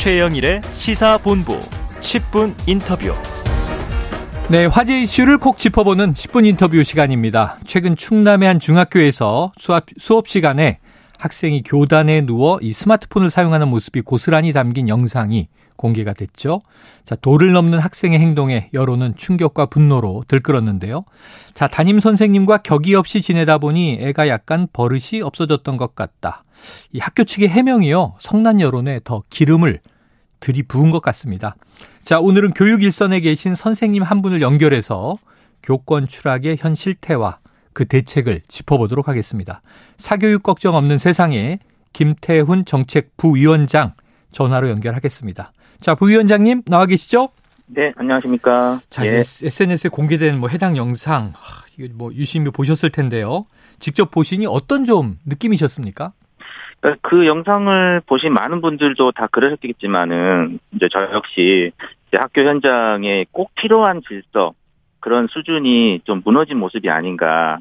최영일의 시사본부 10분 인터뷰. 네, 화제 이슈를 콕 짚어보는 10분 인터뷰 시간입니다. 최근 충남의 한 중학교에서 수업, 수업 시간에 학생이 교단에 누워 이 스마트폰을 사용하는 모습이 고스란히 담긴 영상이 공개가 됐죠. 자, 도를 넘는 학생의 행동에 여론은 충격과 분노로 들끓었는데요. 자, 담임 선생님과 격이 없이 지내다 보니 애가 약간 버릇이 없어졌던 것 같다. 이 학교 측의 해명이요. 성난 여론에 더 기름을 들이부은 것 같습니다. 자, 오늘은 교육 일선에 계신 선생님 한 분을 연결해서 교권 추락의 현 실태와 그 대책을 짚어보도록 하겠습니다. 사교육 걱정 없는 세상에 김태훈 정책 부위원장 전화로 연결하겠습니다. 자, 부위원장님 나와 계시죠? 네, 안녕하십니까. 자, 예. SNS에 공개된 뭐 해당 영상, 뭐 유심히 보셨을 텐데요. 직접 보시니 어떤 좀 느낌이셨습니까? 그러니까 그 영상을 보신 많은 분들도 다 그러셨겠지만은 이제 저 역시 이제 학교 현장에 꼭 필요한 질서 그런 수준이 좀 무너진 모습이 아닌가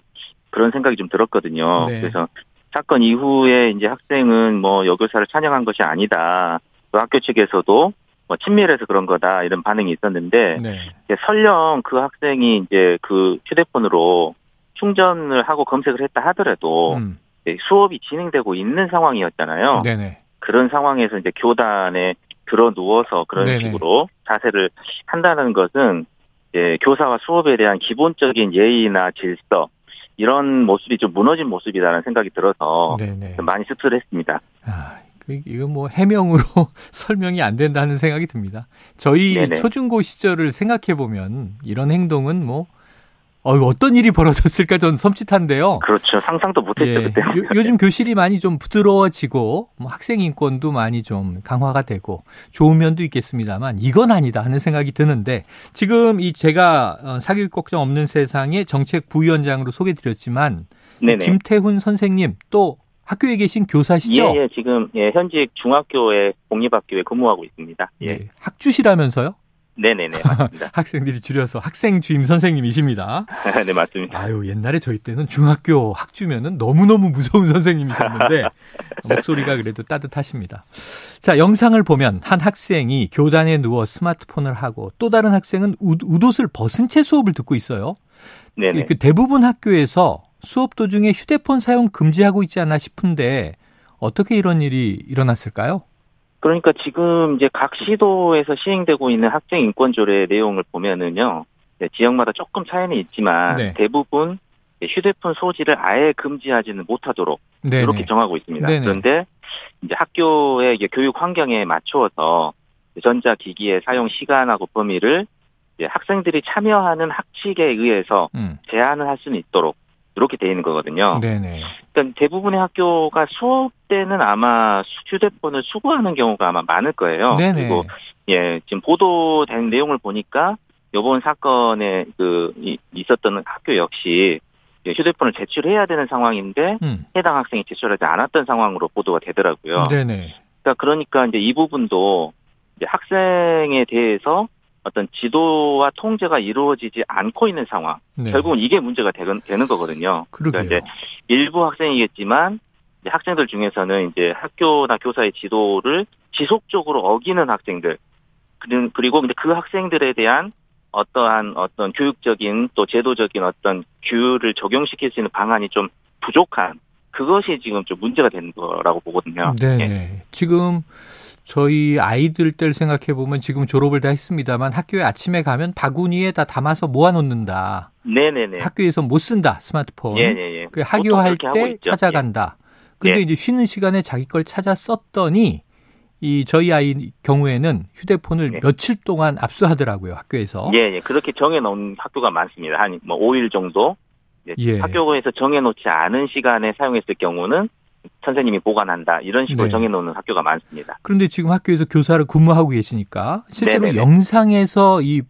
그런 생각이 좀 들었거든요. 네. 그래서 사건 이후에 이제 학생은 뭐 여교사를 찬양한 것이 아니다. 또 학교 측에서도 뭐 친밀해서 그런 거다 이런 반응이 있었는데 네. 설령 그 학생이 이제 그 휴대폰으로 충전을 하고 검색을 했다 하더라도 음. 수업이 진행되고 있는 상황이었잖아요. 네네. 그런 상황에서 이제 교단에 들어 누워서 그런 네네. 식으로 자세를 한다는 것은 이제 교사와 수업에 대한 기본적인 예의나 질서 이런 모습이 좀 무너진 모습이라는 생각이 들어서 많이 씁쓸했습니다. 아, 그, 이거 뭐 해명으로 설명이 안 된다는 생각이 듭니다. 저희 네네. 초중고 시절을 생각해 보면 이런 행동은 뭐 어, 어떤 일이 벌어졌을까 전 섬찟한데요. 그렇죠. 상상도 못했죠 예. 그때. 요, 즘 교실이 많이 좀 부드러워지고 뭐 학생 인권도 많이 좀 강화가 되고 좋은 면도 있겠습니다만 이건 아니다 하는 생각이 드는데 지금 이 제가 어, 사교육 걱정 없는 세상의 정책 부위원장으로 소개드렸지만 김태훈 선생님 또 학교에 계신 교사시죠? 예, 예 지금 예, 현직 중학교의 공립학교에 근무하고 있습니다. 예. 예 학주시라면서요? 네네네 맞습니다. 학생들이 줄여서 학생 주임 선생님이십니다. 네 맞습니다. 아유 옛날에 저희 때는 중학교 학주면은 너무 너무 무서운 선생님이셨는데 목소리가 그래도 따뜻하십니다. 자 영상을 보면 한 학생이 교단에 누워 스마트폰을 하고 또 다른 학생은 옷, 옷을 벗은 채 수업을 듣고 있어요. 네네. 그 대부분 학교에서 수업 도중에 휴대폰 사용 금지하고 있지 않나 싶은데 어떻게 이런 일이 일어났을까요? 그러니까 지금 이제 각 시도에서 시행되고 있는 학생 인권 조례 내용을 보면은요, 네, 지역마다 조금 차이는 있지만 네. 대부분 휴대폰 소지를 아예 금지하지는 못하도록 네네. 이렇게 정하고 있습니다. 네네. 그런데 이제 학교의 교육 환경에 맞추어서 전자 기기의 사용 시간하고 범위를 학생들이 참여하는 학칙에 의해서 음. 제한을 할 수는 있도록 이렇게 돼 있는 거거든요. 네네. 그러니까 대부분의 학교가 수업 때는 아마 휴대폰을 수거하는 경우가 아마 많을 거예요. 네네. 그리고 예 지금 보도된 내용을 보니까 이번 사건에 그 있었던 학교 역시 휴대폰을 제출해야 되는 상황인데 음. 해당 학생이 제출하지 않았던 상황으로 보도가 되더라고요. 네네. 그러니까 그러니까 이제 이 부분도 이제 학생에 대해서 어떤 지도와 통제가 이루어지지 않고 있는 상황. 네. 결국은 이게 문제가 되는, 되는 거거든요. 그러게요. 그러니까 이제 일부 학생이겠지만 학생들 중에서는 이제 학교나 교사의 지도를 지속적으로 어기는 학생들 그리고 근데 그 학생들에 대한 어떠한 어떤 교육적인 또 제도적인 어떤 규율을 적용시킬 수 있는 방안이 좀 부족한 그것이 지금 좀 문제가 되는 거라고 보거든요. 네. 예. 지금 저희 아이들 때를 생각해 보면 지금 졸업을 다 했습니다만 학교에 아침에 가면 바구니에 다 담아서 모아놓는다. 네네네. 학교에서 못 쓴다 스마트폰. 예예예. 그 학교할 때 찾아간다. 예. 근데 예. 이제 쉬는 시간에 자기 걸 찾아 썼더니 이 저희 아이 경우에는 휴대폰을 네. 며칠 동안 압수하더라고요 학교에서. 예, 예. 그렇게 정해놓은 학교가 많습니다. 한 뭐 5일 정도. 예. 학교에서 정해놓지 않은 시간에 사용했을 경우는 선생님이 보관한다 이런 식으로 네. 정해놓는 학교가 많습니다. 그런데 지금 학교에서 교사를 근무하고 계시니까 실제로 네네네. 영상에서 이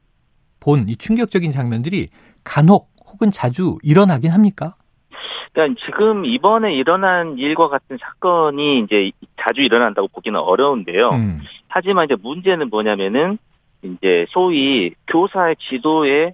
본이 이 충격적인 장면들이 간혹 혹은 자주 일어나긴 합니까? 그러니까 지금 이번에 일어난 일과 같은 사건이 이제 자주 일어난다고 보기는 어려운데요. 음. 하지만 이제 문제는 뭐냐면은 이제 소위 교사의 지도에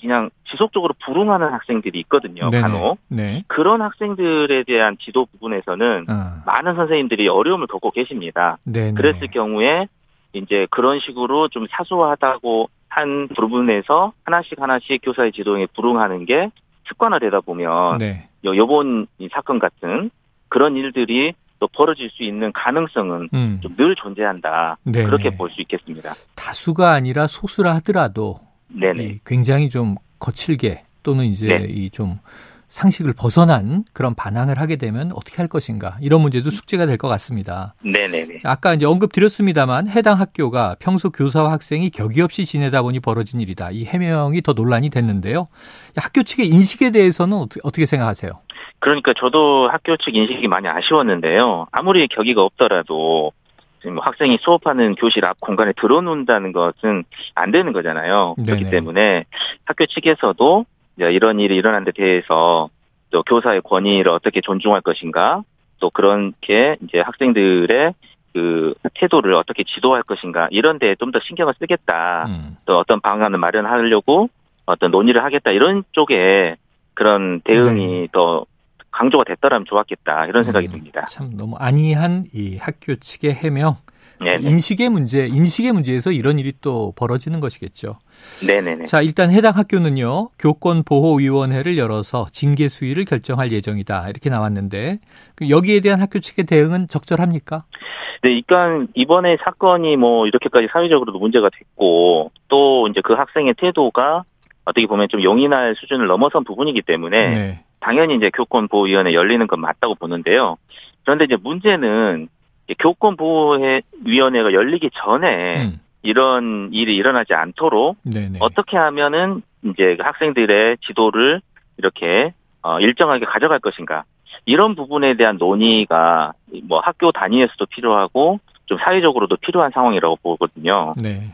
그냥 지속적으로 불응하는 학생들이 있거든요. 네네. 간혹 네. 그런 학생들에 대한 지도 부분에서는 어. 많은 선생님들이 어려움을 겪고 계십니다. 네네. 그랬을 경우에 이제 그런 식으로 좀 사소하다고 한 부분에서 하나씩 하나씩 교사의 지도에 불응하는 게 습관화되다 보면 네. 요번 이 사건 같은 그런 일들이 또 벌어질 수 있는 가능성은 음. 좀늘 존재한다. 네네. 그렇게 볼 수 있겠습니다. 다수가 아니라 소수라 하더라도 네네. 굉장히 좀 거칠게 또는 이제 네. 이좀 상식을 벗어난 그런 반항을 하게 되면 어떻게 할 것인가 이런 문제도 숙제가 될 것 같습니다. 네네네. 아까 이제 언급 드렸습니다만 해당 학교가 평소 교사와 학생이 격이 없이 지내다 보니 벌어진 일이다. 이 해명이 더 논란이 됐는데요. 학교 측의 인식에 대해서는 어떻게 생각하세요? 그러니까 저도 학교 측 인식이 많이 아쉬웠는데요. 아무리 격의가 없더라도 학생이 수업하는 교실 앞 공간에 들어놓는다는 것은 안 되는 거잖아요. 네네. 그렇기 때문에 학교 측에서도 이런 일이 일어난 데 대해서 또 교사의 권위를 어떻게 존중할 것인가 또 그렇게 이제 학생들의 그 태도를 어떻게 지도할 것인가 이런 데에 좀 더 신경을 쓰겠다. 음. 또 어떤 방안을 마련하려고 어떤 논의를 하겠다 이런 쪽에 그런 대응이 네. 더 강조가 됐더라면 좋았겠다 이런 생각이 음, 듭니다. 참 너무 안이한 이 학교 측의 해명 네네. 인식의 문제, 인식의 문제에서 이런 일이 또 벌어지는 것이겠죠. 네네네. 자, 일단 해당 학교는요, 교권보호위원회를 열어서 징계 수위를 결정할 예정이다. 이렇게 나왔는데, 그 여기에 대한 학교 측의 대응은 적절합니까? 네, 그러니까 이번에 사건이 뭐 이렇게까지 사회적으로도 문제가 됐고, 또 이제 그 학생의 태도가 어떻게 보면 좀 용인할 수준을 넘어선 부분이기 때문에, 네. 당연히 이제 교권 보호위원회 열리는 건 맞다고 보는데요. 그런데 이제 문제는 교권 보호위원회가 열리기 전에 음. 이런 일이 일어나지 않도록 네네. 어떻게 하면은 이제 그 학생들의 지도를 이렇게 어 일정하게 가져갈 것인가 이런 부분에 대한 논의가 뭐 학교 단위에서도 필요하고 좀 사회적으로도 필요한 상황이라고 보거든요. 네.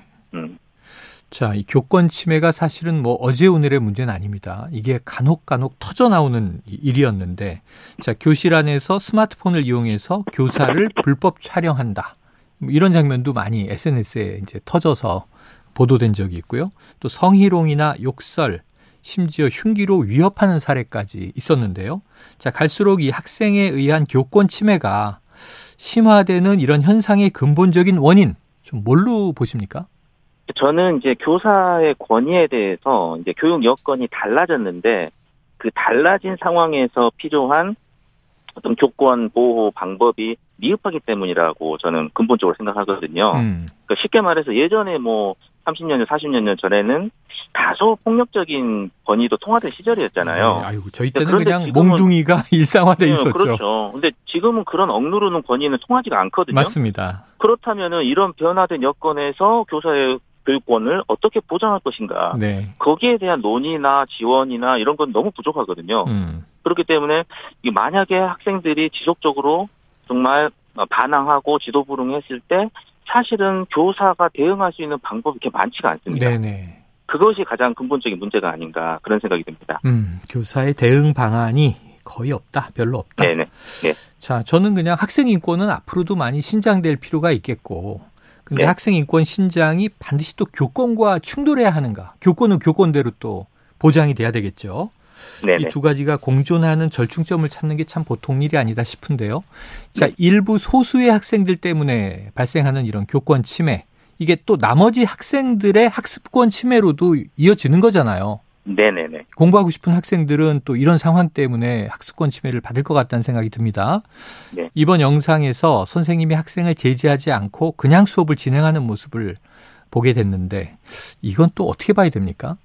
음. 자, 이 교권 침해가 사실은 뭐 어제 오늘의 문제는 아닙니다. 이게 간혹 간혹 터져 나오는 일이었는데, 자, 교실 안에서 스마트폰을 이용해서 교사를 불법 촬영한다. 뭐 이런 장면도 많이 SNS에 이제 터져서 보도된 적이 있고요. 또 성희롱이나 욕설, 심지어 흉기로 위협하는 사례까지 있었는데요. 자, 갈수록 이 학생에 의한 교권 침해가 심화되는 이런 현상의 근본적인 원인, 좀 뭘로 보십니까? 저는 이제 교사의 권위에 대해서 이제 교육 여건이 달라졌는데 그 달라진 상황에서 필요한 어떤 교권 보호 방법이 미흡하기 때문이라고 저는 근본적으로 생각하거든요. 음. 그러니까 쉽게 말해서 예전에 뭐 30년 전, 40년 전에는 다소 폭력적인 권위도 통화된 시절이었잖아요. 네, 아이고, 저희 때는 그냥 몽둥이가 일상화돼 네, 있었죠. 그렇죠. 근데 지금은 그런 억누르는 권위는 통하지가 않거든요. 맞습니다. 그렇다면은 이런 변화된 여건에서 교사의 교육권을 어떻게 보장할 것인가. 네. 거기에 대한 논의나 지원이나 이런 건 너무 부족하거든요. 음. 그렇기 때문에 만약에 학생들이 지속적으로 정말 반항하고 지도 불응했을 때 사실은 교사가 대응할 수 있는 방법이 그렇게 많지가 않습니다. 네네. 그것이 가장 근본적인 문제가 아닌가 그런 생각이 듭니다. 음, 교사의 대응 방안이 거의 없다, 별로 없다. 네네. 네. 자, 저는 그냥 학생 인권은 앞으로도 많이 신장될 필요가 있겠고, 근데 네. 학생 인권 신장이 반드시 또 교권과 충돌해야 하는가? 교권은 교권대로 또 보장이 돼야 되겠죠. 이 두 가지가 공존하는 절충점을 찾는 게 참 보통 일이 아니다 싶은데요. 자, 네. 일부 소수의 학생들 때문에 발생하는 이런 교권 침해, 이게 또 나머지 학생들의 학습권 침해로도 이어지는 거잖아요. 네네네. 공부하고 싶은 학생들은 또 이런 상황 때문에 학습권 침해를 받을 것 같다는 생각이 듭니다. 네. 이번 영상에서 선생님이 학생을 제지하지 않고 그냥 수업을 진행하는 모습을 보게 됐는데 이건 또 어떻게 봐야 됩니까?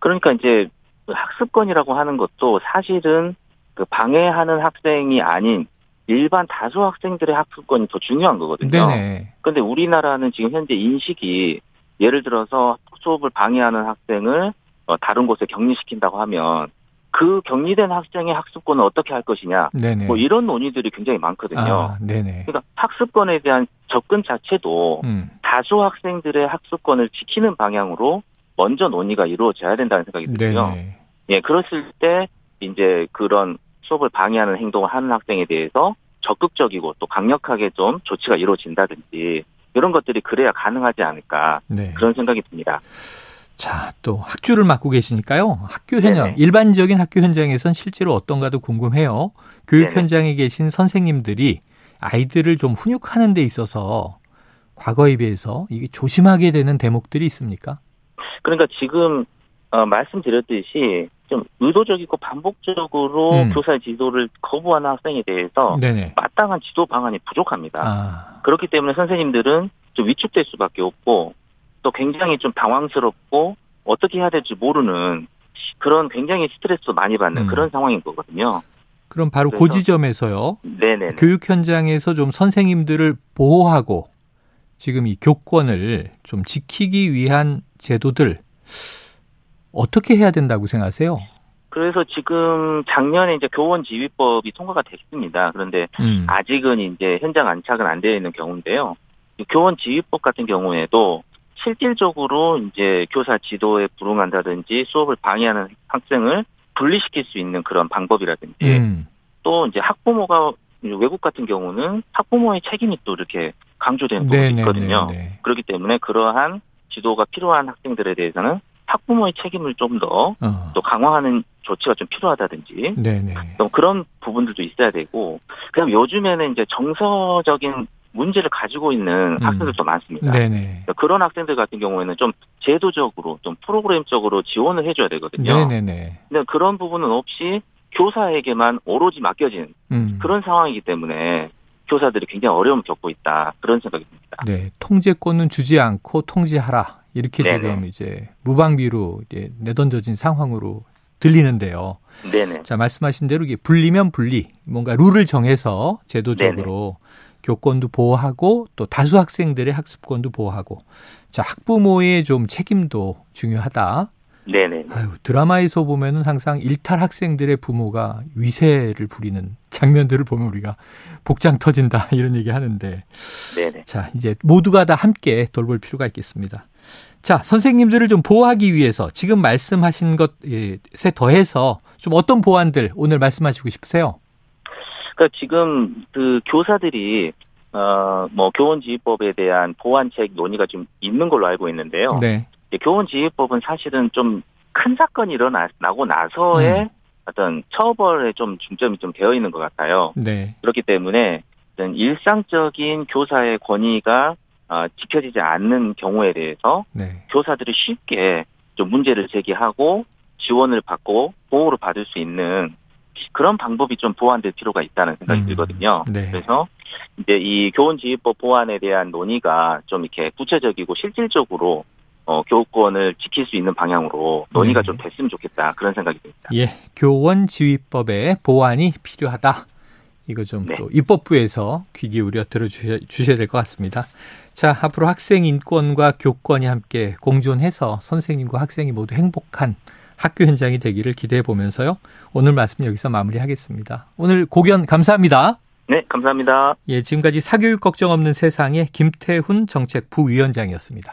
그러니까 이제 학습권이라고 하는 것도 사실은 그 방해하는 학생이 아닌 일반 다수 학생들의 학습권이 더 중요한 거거든요. 네네. 그런데 우리나라는 지금 현재 인식이 예를 들어서 수업을 방해하는 학생을 어, 다른 곳에 격리시킨다고 하면 그 격리된 학생의 학습권을 어떻게 할 것이냐 네네. 뭐 이런 논의들이 굉장히 많거든요. 아, 그러니까 학습권에 대한 접근 자체도 음. 다수 학생들의 학습권을 지키는 방향으로 먼저 논의가 이루어져야 된다는 생각이 들고요. 네네. 예, 그랬을 때 이제 그런 수업을 방해하는 행동을 하는 학생에 대해서 적극적이고 또 강력하게 좀 조치가 이루어진다든지 이런 것들이 그래야 가능하지 않을까 네. 그런 생각이 듭니다. 자, 또 학주를 맡고 계시니까요. 학교 현장, 네네. 일반적인 학교 현장에선 실제로 어떤가도 궁금해요. 교육 네네. 현장에 계신 선생님들이 아이들을 좀 훈육하는 데 있어서 과거에 비해서 이게 조심하게 되는 대목들이 있습니까? 그러니까 지금 어, 말씀드렸듯이 좀 의도적이고 반복적으로 음. 교사 지도를 거부하는 학생에 대해서 네네. 마땅한 지도 방안이 부족합니다. 아. 그렇기 때문에 선생님들은 좀 위축될 수밖에 없고 또 굉장히 좀 당황스럽고 어떻게 해야 될지 모르는 그런 굉장히 스트레스 많이 받는 음. 그런 상황인 거거든요. 그럼 바로 그 지점에서요. 네네. 교육 현장에서 좀 선생님들을 보호하고 지금 이 교권을 좀 지키기 위한 제도들 어떻게 해야 된다고 생각하세요? 그래서 지금 작년에 이제 교원 지휘법이 통과가 됐습니다. 그런데 음. 아직은 이제 현장 안착은 안 되어 있는 경우인데요. 교원 지휘법 같은 경우에도 실질적으로 이제 교사 지도에 불응한다든지 수업을 방해하는 학생을 분리시킬 수 있는 그런 방법이라든지 음. 또 이제 학부모가 외국 같은 경우는 학부모의 책임이 또 이렇게 강조되는 부분이 있거든요. 네네. 그렇기 때문에 그러한 지도가 필요한 학생들에 대해서는 학부모의 책임을 좀 더또 어. 강화하는 조치가 좀 필요하다든지 네네. 또 그런 부분들도 있어야 되고 그다음 요즘에는 이제 정서적인 문제를 가지고 있는 음. 학생들도 많습니다. 네네. 그러니까 그런 학생들 같은 경우에는 좀 제도적으로 좀 프로그램적으로 지원을 해줘야 되거든요. 네네네. 근데 그런 부분은 없이 교사에게만 오로지 맡겨진 음. 그런 상황이기 때문에 교사들이 굉장히 어려움을 겪고 있다 그런 생각이 듭니다. 네, 통제권은 주지 않고 통제하라 이렇게 네네. 지금 이제 무방비로 이제 내던져진 상황으로 들리는데요. 네네. 자 말씀하신 대로 이게 분리면 분리, 뭔가 룰을 정해서 제도적으로 네네. 교권도 보호하고 또 다수 학생들의 학습권도 보호하고 자 학부모의 좀 책임도 중요하다. 네네. 아유, 드라마에서 보면은 항상 일탈 학생들의 부모가 위세를 부리는 장면들을 보면 우리가 복장 터진다 이런 얘기 하는데. 네네. 자, 이제 모두가 다 함께 돌볼 필요가 있겠습니다. 자, 선생님들을 좀 보호하기 위해서 지금 말씀하신 것에 더해서 좀 어떤 보완들 오늘 말씀하시고 싶으세요? 그러니까 지금 그 교사들이 어뭐 교원지휘법에 대한 보완책 논의가 좀 있는 걸로 알고 있는데요. 네. 교원지휘법은 사실은 좀 큰 사건이 일어나고 나서의 음. 어떤 처벌에 좀 중점이 좀 되어 있는 것 같아요. 네. 그렇기 때문에 일상적인 교사의 권위가 어, 지켜지지 않는 경우에 대해서 네. 교사들이 쉽게 좀 문제를 제기하고 지원을 받고 보호를 받을 수 있는 그런 방법이 좀 보완될 필요가 있다는 생각이 음, 들거든요. 네. 그래서 이제 이 교원지휘법 보완에 대한 논의가 좀 이렇게 구체적이고 실질적으로 어, 교권을 지킬 수 있는 방향으로 논의가 네. 좀 됐으면 좋겠다 그런 생각이 듭니다. 예, 교원 지휘법의 보완이 필요하다. 이거 좀또 네. 입법부에서 귀 기울여 들어주셔야 될것 같습니다. 자, 앞으로 학생 인권과 교권이 함께 공존해서 선생님과 학생이 모두 행복한 학교 현장이 되기를 기대해 보면서요. 오늘 말씀 여기서 마무리하겠습니다. 오늘 고견 감사합니다. 네, 감사합니다. 예, 지금까지 사교육 걱정 없는 세상의 김태훈 정책 부위원장이었습니다.